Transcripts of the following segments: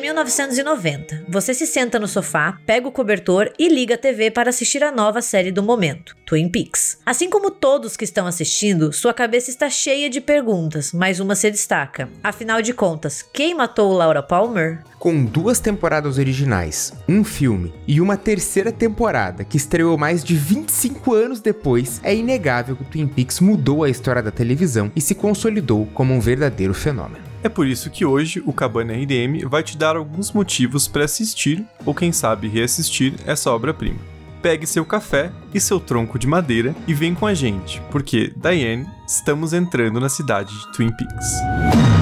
1990. Você se senta no sofá, pega o cobertor e liga a TV para assistir a nova série do momento, Twin Peaks. Assim como todos que estão assistindo, sua cabeça está cheia de perguntas, mas uma se destaca. Afinal de contas, quem matou Laura Palmer? Com duas temporadas originais, um filme e uma terceira temporada que estreou mais de 25 anos depois, é inegável que Twin Peaks mudou a história da televisão e se consolidou como um verdadeiro fenômeno. É por isso que hoje o Cabana RDM vai te dar alguns motivos para assistir, ou quem sabe reassistir, essa obra-prima. Pegue seu café e seu tronco de madeira e vem com a gente, porque, Diane, estamos entrando na cidade de Twin Peaks.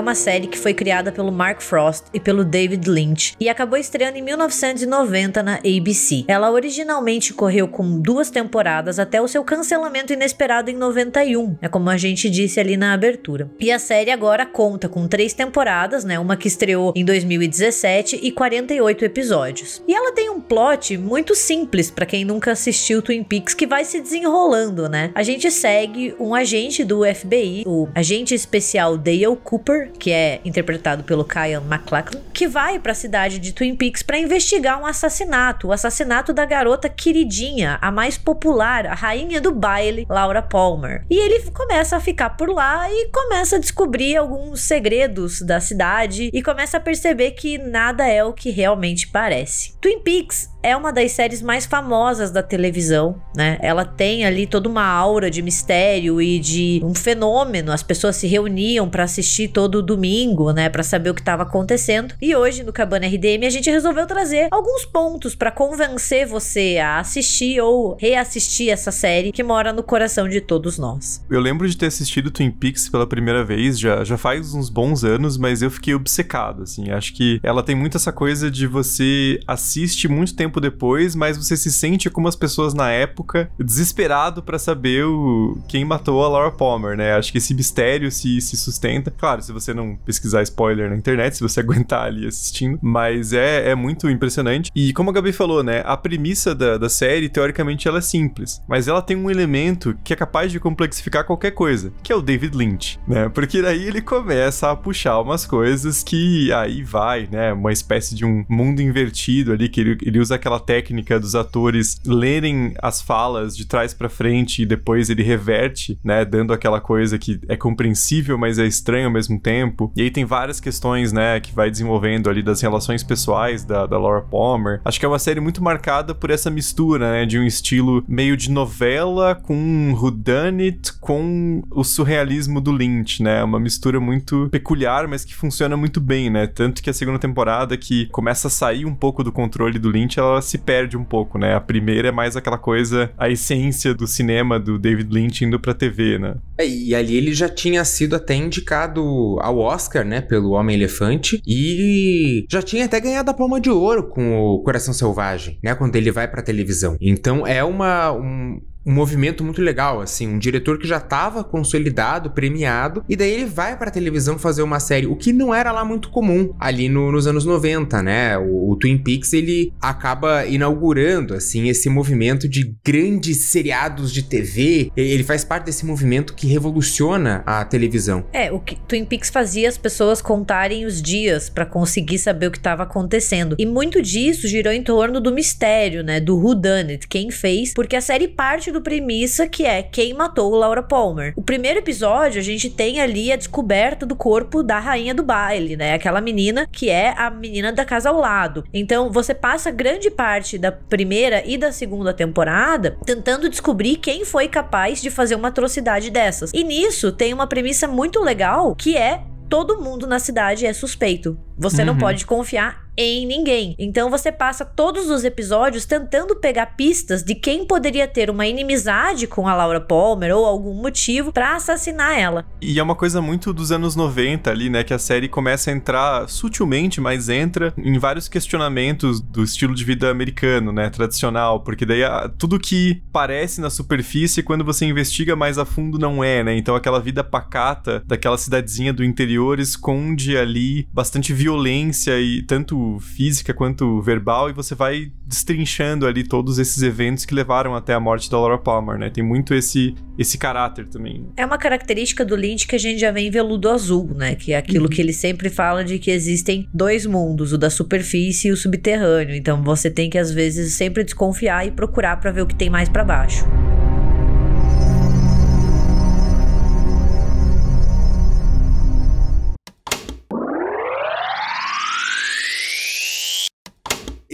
Uma série que foi criada pelo Mark Frost e pelo David Lynch e acabou estreando em 1990 na ABC. Ela originalmente correu com duas temporadas até o seu cancelamento inesperado em 91, é como a gente disse ali na abertura. E a série agora conta com três temporadas, né? Uma que estreou em 2017 e 48 episódios. E ela tem um plot muito simples para quem nunca assistiu Twin Peaks que vai se desenrolando, né? A gente segue um agente do FBI, o agente especial Dale Cooper, que é interpretado pelo Kyan MacLachlan, que vai para a cidade de Twin Peaks para investigar um assassinato, o assassinato da garota queridinha, a mais popular, a rainha do baile, Laura Palmer. E ele começa a ficar por lá e começa a descobrir alguns segredos da cidade e começa a perceber que nada é o que realmente parece. Twin Peaks é uma das séries mais famosas da televisão, né? Ela tem ali toda uma aura de mistério e de um fenômeno. As pessoas se reuniam para assistir todo domingo, né, para saber o que estava acontecendo. E hoje no Cabana RDM a gente resolveu trazer alguns pontos para convencer você a assistir ou reassistir essa série que mora no coração de todos nós. Eu lembro de ter assistido Twin Peaks pela primeira vez, já já faz uns bons anos, mas eu fiquei obcecado, assim. Acho que ela tem muito essa coisa de você assiste muito tempo tempo depois, mas você se sente como as pessoas na época, desesperado para saber o, quem matou a Laura Palmer, né? Acho que esse mistério se, se sustenta. Claro, se você não pesquisar spoiler na internet, se você aguentar ali assistindo, mas é, é muito impressionante. E como a Gabi falou, né? A premissa da, da série, teoricamente, ela é simples, mas ela tem um elemento que é capaz de complexificar qualquer coisa, que é o David Lynch, né? Porque daí ele começa a puxar umas coisas que aí vai, né? Uma espécie de um mundo invertido ali, que ele, ele usa aquela técnica dos atores lerem as falas de trás para frente e depois ele reverte, né, dando aquela coisa que é compreensível, mas é estranho ao mesmo tempo. E aí tem várias questões, né, que vai desenvolvendo ali das relações pessoais da, da Laura Palmer. Acho que é uma série muito marcada por essa mistura, né, de um estilo meio de novela com um whodunit com o surrealismo do Lynch, né? Uma mistura muito peculiar, mas que funciona muito bem, né? Tanto que a segunda temporada que começa a sair um pouco do controle do Lynch, ela se perde um pouco, né? A primeira é mais aquela coisa, a essência do cinema do David Lynch indo pra TV, né? É, e ali ele já tinha sido até indicado ao Oscar, né? Pelo Homem-Elefante. E já tinha até ganhado a palma de ouro com o Coração Selvagem, né? Quando ele vai pra televisão. Então é uma. Um, um movimento muito legal, assim, um diretor que já estava consolidado, premiado, e daí ele vai para televisão fazer uma série, o que não era lá muito comum ali no, nos anos 90, né? O, o, Twin Peaks ele acaba inaugurando assim esse movimento de grandes seriados de TV. Ele faz parte desse movimento que revoluciona a televisão. É, o que Twin Peaks fazia as pessoas contarem os dias para conseguir saber o que estava acontecendo. E muito disso girou em torno do mistério, né, do who done it, quem fez, porque a série parte do premissa que é quem matou Laura Palmer. O primeiro episódio, a gente tem ali a descoberta do corpo da rainha do baile, né? Aquela menina que é a menina da casa ao lado. Então, você passa grande parte da primeira e da segunda temporada tentando descobrir quem foi capaz de fazer uma atrocidade dessas. E nisso tem uma premissa muito legal que é todo mundo na cidade é suspeito. Você uhum. não pode confiar em ninguém. Então você passa todos os episódios tentando pegar pistas de quem poderia ter uma inimizade com a Laura Palmer ou algum motivo para assassinar ela. E é uma coisa muito dos anos 90 ali, né, que a série começa a entrar sutilmente, mas entra em vários questionamentos do estilo de vida americano, né, tradicional, porque daí tudo que parece na superfície quando você investiga mais a fundo não é, né? Então aquela vida pacata daquela cidadezinha do interior esconde ali bastante violência e tanto física quanto verbal, e você vai destrinchando ali todos esses eventos que levaram até a morte da Laura Palmer, né? Tem muito esse, esse caráter também. É uma característica do Lynch que a gente já vê em Veludo Azul, né? Que é aquilo uhum. que ele sempre fala de que existem dois mundos, o da superfície e o subterrâneo. Então você tem que às vezes sempre desconfiar e procurar para ver o que tem mais para baixo.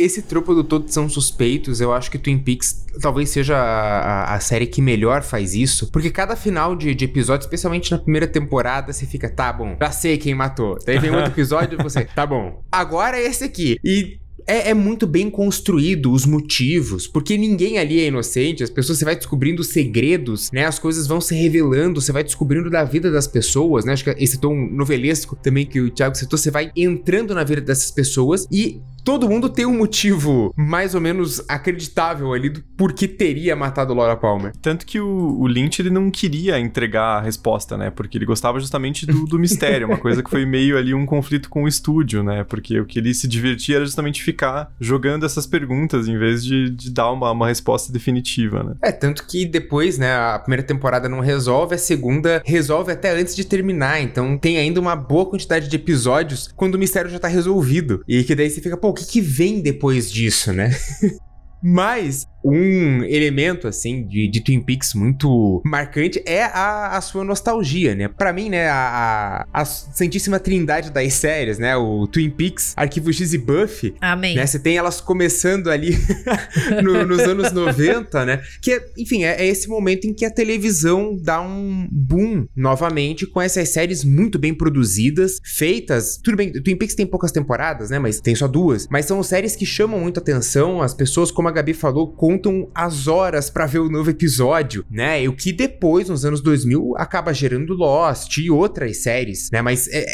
Esse tropo do Todos São Suspeitos, eu acho que Twin Peaks talvez seja a, a série que melhor faz isso, porque cada final de, de, episódio, especialmente na primeira temporada, você fica, tá bom, já sei quem matou. Daí vem outro episódio e você, tá bom, agora é esse aqui. E é, é, muito bem construído os motivos, porque ninguém ali é inocente, as pessoas, você vai descobrindo segredos, né? As coisas vão se revelando, você vai descobrindo da vida das pessoas, né? Acho que esse tom novelesco também que o Thiago citou, você vai entrando na vida dessas pessoas e todo mundo tem um motivo mais ou menos acreditável ali do porquê teria matado Laura Palmer. Tanto que o, o Lynch ele não queria entregar a resposta, né? Porque ele gostava justamente do, do mistério, uma coisa que foi meio ali um conflito com o estúdio, né? Porque o que ele se divertia era justamente ficar jogando essas perguntas em vez de, de dar uma, uma resposta definitiva, né? É, tanto que depois, né, a primeira temporada não resolve, a segunda resolve até antes de terminar. Então tem ainda uma boa quantidade de episódios quando o mistério já tá resolvido. E que daí você fica, pô, que, que vem depois disso, né? Mas um elemento, assim, de, de, Twin Peaks muito marcante é a, a sua nostalgia, né? Para mim, né, a, a, a, santíssima trindade das séries, né? O Twin Peaks, Arquivo X e Buffy. Amém. Né? Você tem elas começando ali no, nos anos 90, né? Que, é, enfim, é, é, esse momento em que a televisão dá um boom novamente com essas séries muito bem produzidas, feitas. Tudo bem, Twin Peaks tem poucas temporadas, né? Mas tem só duas. Mas são séries que chamam muito atenção, as pessoas, como a Gabi falou, com contam as horas para ver o novo episódio, né? E o que depois, nos anos 2000, acaba gerando Lost e outras séries, né? Mas é,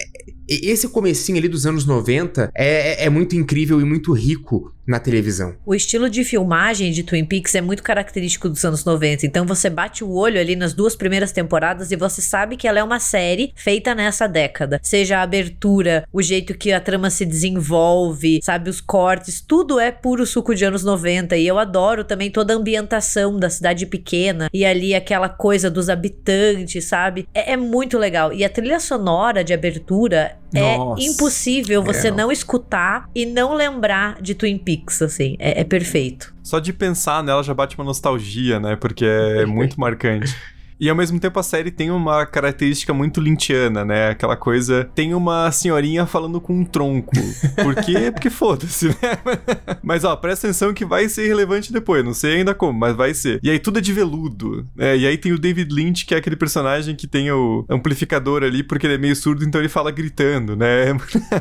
esse comecinho ali dos anos 90 é, é, é muito incrível e muito rico na televisão. O estilo de filmagem de Twin Peaks é muito característico dos anos 90. Então você bate o olho ali nas duas primeiras temporadas e você sabe que ela é uma série feita nessa década. Seja a abertura, o jeito que a trama se desenvolve, sabe, os cortes, tudo é puro suco de anos 90. E eu adoro também toda a ambientação da cidade pequena e ali aquela coisa dos habitantes, sabe? É, é muito legal. E a trilha sonora de abertura é Nossa. impossível você é, não. não. escutar e não lembrar de Twin Peaks, assim. É, é perfeito. Só de pensar nela já bate uma nostalgia, né? Porque é muito marcante. E ao mesmo tempo a série tem uma característica muito lintiana, né? Aquela coisa. Tem uma senhorinha falando com um tronco. Por quê? Porque foda-se, né? mas ó, presta atenção que vai ser relevante depois. Não sei ainda como, mas vai ser. E aí tudo é de veludo. Né? E aí tem o David Lynch, que é aquele personagem que tem o amplificador ali, porque ele é meio surdo, então ele fala gritando, né?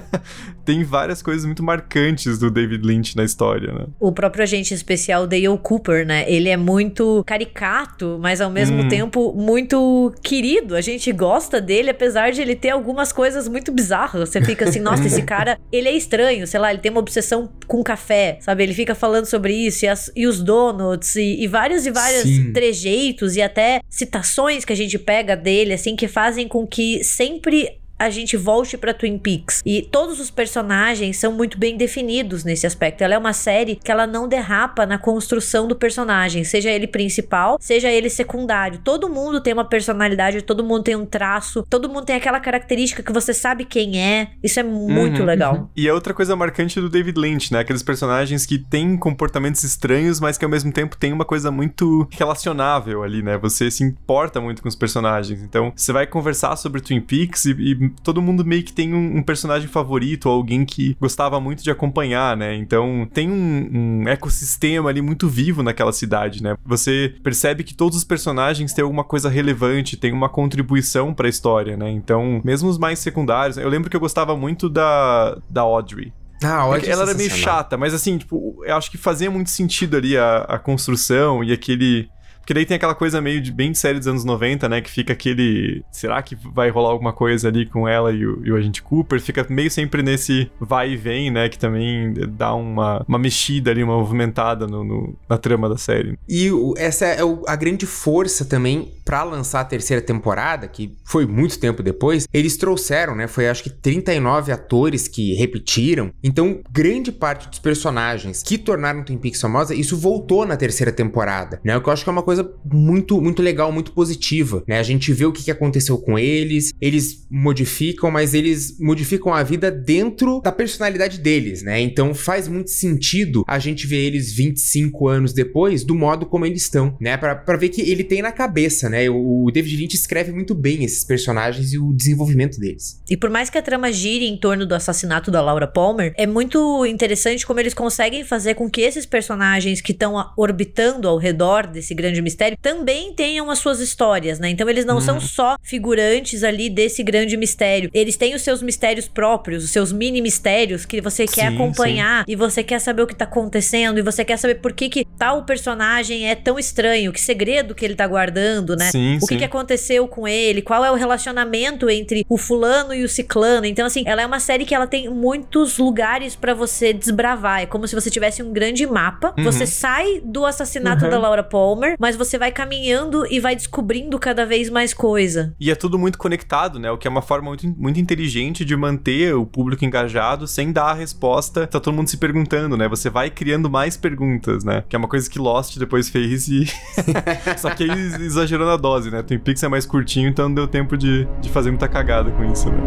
tem várias coisas muito marcantes do David Lynch na história, né? O próprio agente especial Dale Cooper, né? Ele é muito caricato, mas ao mesmo hum. tempo muito querido. A gente gosta dele, apesar de ele ter algumas coisas muito bizarras. Você fica assim, nossa, esse cara, ele é estranho, sei lá, ele tem uma obsessão com café, sabe? Ele fica falando sobre isso e, as, e os donuts e, e vários e vários Sim. trejeitos e até citações que a gente pega dele, assim, que fazem com que sempre a gente volte para Twin Peaks. E todos os personagens são muito bem definidos nesse aspecto. Ela é uma série que ela não derrapa na construção do personagem, seja ele principal, seja ele secundário. Todo mundo tem uma personalidade, todo mundo tem um traço, todo mundo tem aquela característica que você sabe quem é. Isso é muito uhum, legal. Uhum. E é outra coisa marcante do David Lynch, né? Aqueles personagens que têm comportamentos estranhos, mas que ao mesmo tempo tem uma coisa muito relacionável ali, né? Você se importa muito com os personagens. Então, você vai conversar sobre Twin Peaks e, e todo mundo meio que tem um, um personagem favorito, alguém que gostava muito de acompanhar, né? Então tem um, um ecossistema ali muito vivo naquela cidade, né? Você percebe que todos os personagens têm alguma coisa relevante, tem uma contribuição para a história, né? Então, mesmo os mais secundários, eu lembro que eu gostava muito da, da Audrey. Ah, Audrey ela era meio chata, mas assim, tipo, eu acho que fazia muito sentido ali a, a construção e aquele porque daí tem aquela coisa meio de bem de série dos anos 90, né? Que fica aquele. Será que vai rolar alguma coisa ali com ela e o, e o agente Cooper? Fica meio sempre nesse vai e vem, né? Que também dá uma, uma mexida ali, uma movimentada no, no na trama da série. E essa é a grande força também para lançar a terceira temporada, que foi muito tempo depois. Eles trouxeram, né? Foi acho que 39 atores que repetiram. Então, grande parte dos personagens que tornaram Twin Peaks famosa, isso voltou na terceira temporada, né? O que eu acho que é uma coisa coisa muito, muito legal, muito positiva, né? A gente vê o que aconteceu com eles, eles modificam, mas eles modificam a vida dentro da personalidade deles, né? Então faz muito sentido a gente ver eles 25 anos depois do modo como eles estão, né? Pra, pra ver que ele tem na cabeça, né? O, o David Lynch escreve muito bem esses personagens e o desenvolvimento deles. E por mais que a trama gire em torno do assassinato da Laura Palmer, é muito interessante como eles conseguem fazer com que esses personagens que estão orbitando ao redor desse grande grande mistério, também tenham as suas histórias, né? Então eles não são uhum. só figurantes ali desse grande mistério. Eles têm os seus mistérios próprios, os seus mini mistérios que você quer sim, acompanhar sim. e você quer saber o que tá acontecendo e você quer saber por que que tal personagem é tão estranho, que segredo que ele tá guardando, né? Sim, o que que aconteceu com ele, qual é o relacionamento entre o fulano e o ciclano. Então assim, ela é uma série que ela tem muitos lugares para você desbravar. É como se você tivesse um grande mapa. Uhum. Você sai do assassinato uhum. da Laura Palmer, mas mas você vai caminhando e vai descobrindo cada vez mais coisa. E é tudo muito conectado, né? O que é uma forma muito, muito inteligente de manter o público engajado sem dar a resposta. Tá todo mundo se perguntando, né? Você vai criando mais perguntas, né? Que é uma coisa que Lost depois fez e. Só que aí exagerou na dose, né? Twin Peaks é mais curtinho, então não deu tempo de, de fazer muita cagada com isso, né?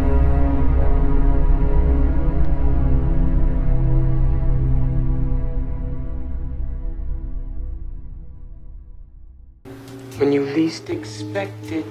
when you least expect it.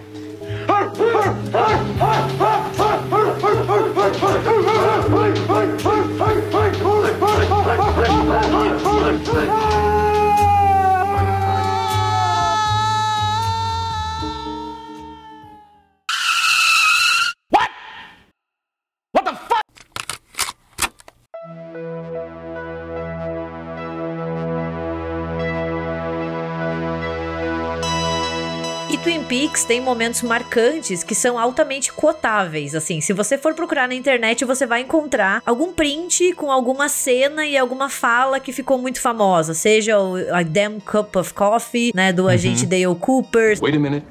Tem momentos marcantes que são altamente cotáveis. Assim, se você for procurar na internet, você vai encontrar algum print com alguma cena e alguma fala que ficou muito famosa, seja o A Damn Cup of Coffee, né, do uhum. agente Dale Cooper. Wait a minute.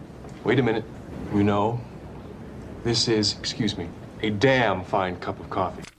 Wait a minute. You know, this is, excuse me, a damn fine cup of coffee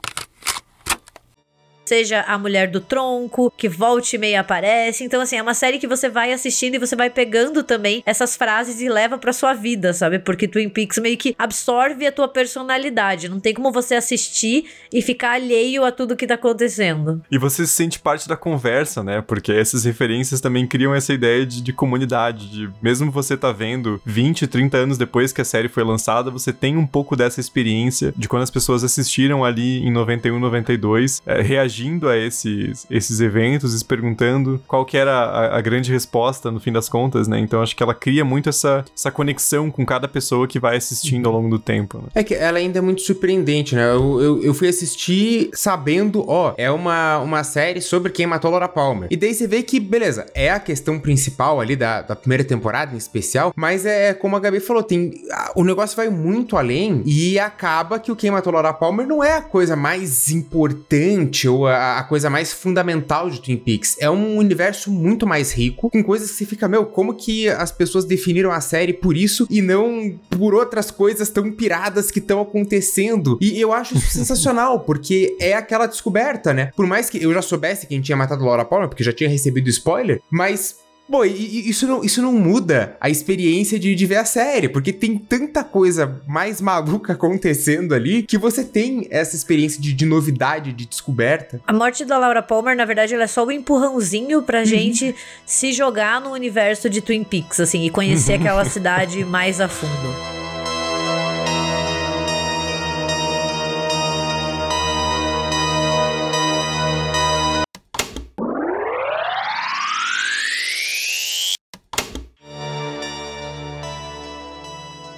seja a mulher do tronco, que volte e meia aparece. Então, assim, é uma série que você vai assistindo e você vai pegando também essas frases e leva pra sua vida, sabe? Porque Twin Peaks meio que absorve a tua personalidade. Não tem como você assistir e ficar alheio a tudo que tá acontecendo. E você se sente parte da conversa, né? Porque essas referências também criam essa ideia de, de comunidade, de mesmo você tá vendo 20, 30 anos depois que a série foi lançada, você tem um pouco dessa experiência de quando as pessoas assistiram ali em 91, 92, é, reagindo reagindo a esses, esses eventos e se perguntando qual que era a, a, grande resposta no fim das contas, né? Então acho que ela cria muito essa, essa conexão com cada pessoa que vai assistindo ao longo do tempo. Né? É que ela ainda é muito surpreendente, né? Eu, eu, eu, fui assistir sabendo, ó, é uma, uma série sobre quem matou Laura Palmer. E daí você vê que, beleza, é a questão principal ali da, da primeira temporada em especial, mas é como a Gabi falou, tem o negócio vai muito além e acaba que o quem matou Laura Palmer não é a coisa mais importante ou a, a, coisa mais fundamental de Twin Peaks. É um universo muito mais rico, com coisas que você fica, meu, como que as pessoas definiram a série por isso e não por outras coisas tão piradas que estão acontecendo? E eu acho isso sensacional, porque é aquela descoberta, né? Por mais que eu já soubesse quem tinha matado Laura Palmer, porque já tinha recebido spoiler, mas Pô, isso não, isso não muda a experiência de, de ver a série, porque tem tanta coisa mais maluca acontecendo ali que você tem essa experiência de, de novidade, de descoberta. A morte da Laura Palmer, na verdade, ela é só um empurrãozinho pra uhum. gente se jogar no universo de Twin Peaks, assim, e conhecer uhum. aquela cidade mais a fundo.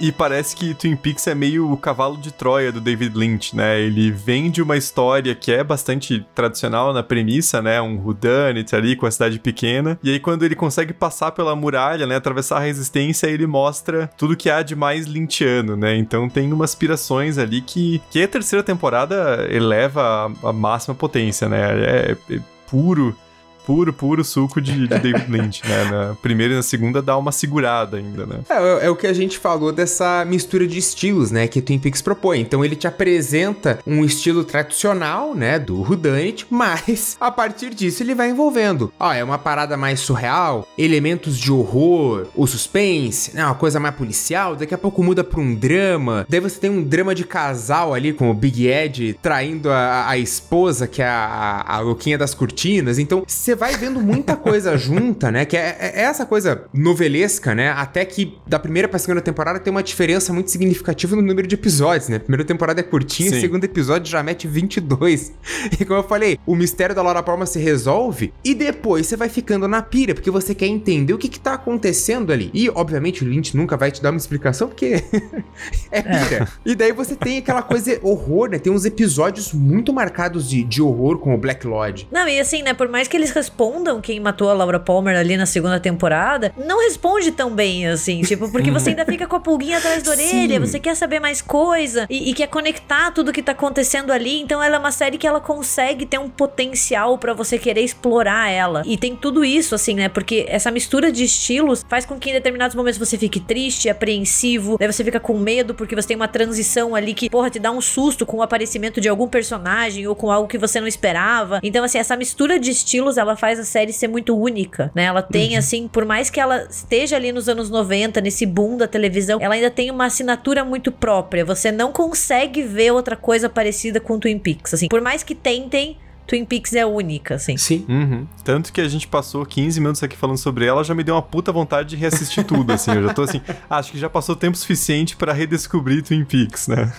E parece que Twin Peaks é meio o cavalo de Troia do David Lynch, né? Ele vende uma história que é bastante tradicional na premissa, né? Um whodunit ali com a cidade pequena. E aí quando ele consegue passar pela muralha, né? Atravessar a resistência, ele mostra tudo que há de mais lynchiano, né? Então tem umas aspirações ali que, que a terceira temporada eleva a, a máxima potência, né? é, é puro puro, puro suco de, de David Lynch, né? Na primeira e na segunda dá uma segurada ainda, né? É, é, é, o que a gente falou dessa mistura de estilos, né? Que Twin Peaks propõe. Então ele te apresenta um estilo tradicional, né? Do Whodunit, mas a partir disso ele vai envolvendo. Ó, é uma parada mais surreal, elementos de horror, o suspense, né? Uma coisa mais policial, daqui a pouco muda pra um drama. Daí você tem um drama de casal ali com o Big Ed traindo a, a esposa, que é a, a, a louquinha das cortinas. Então você vai vendo muita coisa junta, né? Que é, é, essa coisa novelesca, né? Até que da primeira pra segunda temporada tem uma diferença muito significativa no número de episódios, né? A primeira temporada é curtinha, Sim. segundo episódio já mete 22. E como eu falei, o mistério da Laura Palmer se resolve e depois você vai ficando na pira, porque você quer entender o que que tá acontecendo ali. E, obviamente, o Lynch nunca vai te dar uma explicação, porque é pira. É. E daí você tem aquela coisa horror, né? Tem uns episódios muito marcados de, de horror com o Black Lodge. Não, e assim, né? Por mais que eles respondam quem matou a Laura Palmer ali na segunda temporada, não responde tão bem, assim, tipo, porque você ainda fica com a pulguinha atrás da orelha, Sim. você quer saber mais coisa e, e, quer conectar tudo que tá acontecendo ali. Então ela é uma série que ela consegue ter um potencial para você querer explorar ela. E tem tudo isso, assim, né? Porque essa mistura de estilos faz com que em determinados momentos você fique triste, apreensivo, daí você fica com medo porque você tem uma transição ali que, porra, te dá um susto com o aparecimento de algum personagem ou com algo que você não esperava. Então, assim, essa mistura de estilos, ela faz a série ser muito única, né? Ela tem, uhum. assim, por mais que ela esteja ali nos anos 90, nesse boom da televisão, ela ainda tem uma assinatura muito própria. Você não consegue ver outra coisa parecida com Twin Peaks, assim. Por mais que tentem, Twin Peaks é única, assim. Sim. Uhum. Tanto que a gente passou 15 minutos aqui falando sobre ela, já me deu uma puta vontade de reassistir tudo, assim. Eu já tô assim, acho que já passou tempo suficiente para redescobrir Twin Peaks, né?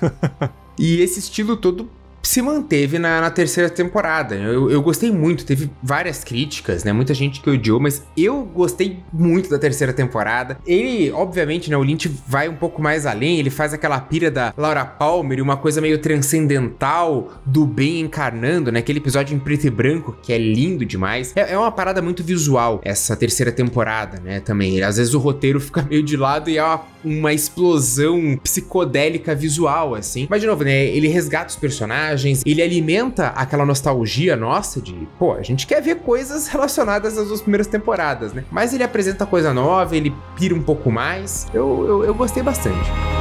e esse estilo todo se manteve na, na terceira temporada. Eu, eu, gostei muito, teve várias críticas, né? Muita gente que odiou, mas eu gostei muito da terceira temporada. Ele, obviamente, né? O Lynch vai um pouco mais além, ele faz aquela pira da Laura Palmer, uma coisa meio transcendental do bem encarnando, né? Aquele episódio em preto e branco que é lindo demais. É, é uma parada muito visual essa terceira temporada, né? Também. Às vezes o roteiro fica meio de lado e é uma, uma explosão psicodélica visual, assim. Mas, de novo, né? Ele resgata os personagens personagens, ele alimenta aquela nostalgia nossa de, pô, a gente quer ver coisas relacionadas às duas primeiras temporadas, né? Mas ele apresenta coisa nova, ele pira um pouco mais. Eu, eu, eu gostei bastante.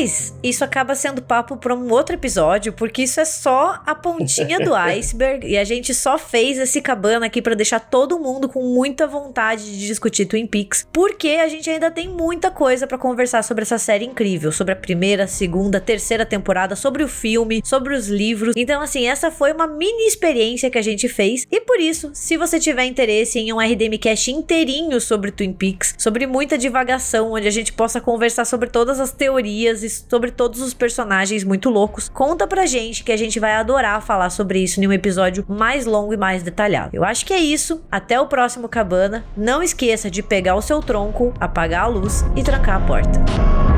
Mas isso acaba sendo papo para um outro episódio, porque isso é só a pontinha do iceberg e a gente só fez esse cabana aqui para deixar todo mundo com muita vontade de discutir Twin Peaks, porque a gente ainda tem muita coisa para conversar sobre essa série incrível, sobre a primeira, segunda, terceira temporada, sobre o filme, sobre os livros. Então assim, essa foi uma mini experiência que a gente fez e por isso, se você tiver interesse em um RDM Cast inteirinho sobre Twin Peaks, sobre muita divagação, onde a gente possa conversar sobre todas as teorias e sobre todos os personagens muito loucos. Conta pra gente que a gente vai adorar falar sobre isso em um episódio mais longo e mais detalhado. Eu acho que é isso. Até o próximo cabana. Não esqueça de pegar o seu tronco, apagar a luz e trancar a porta.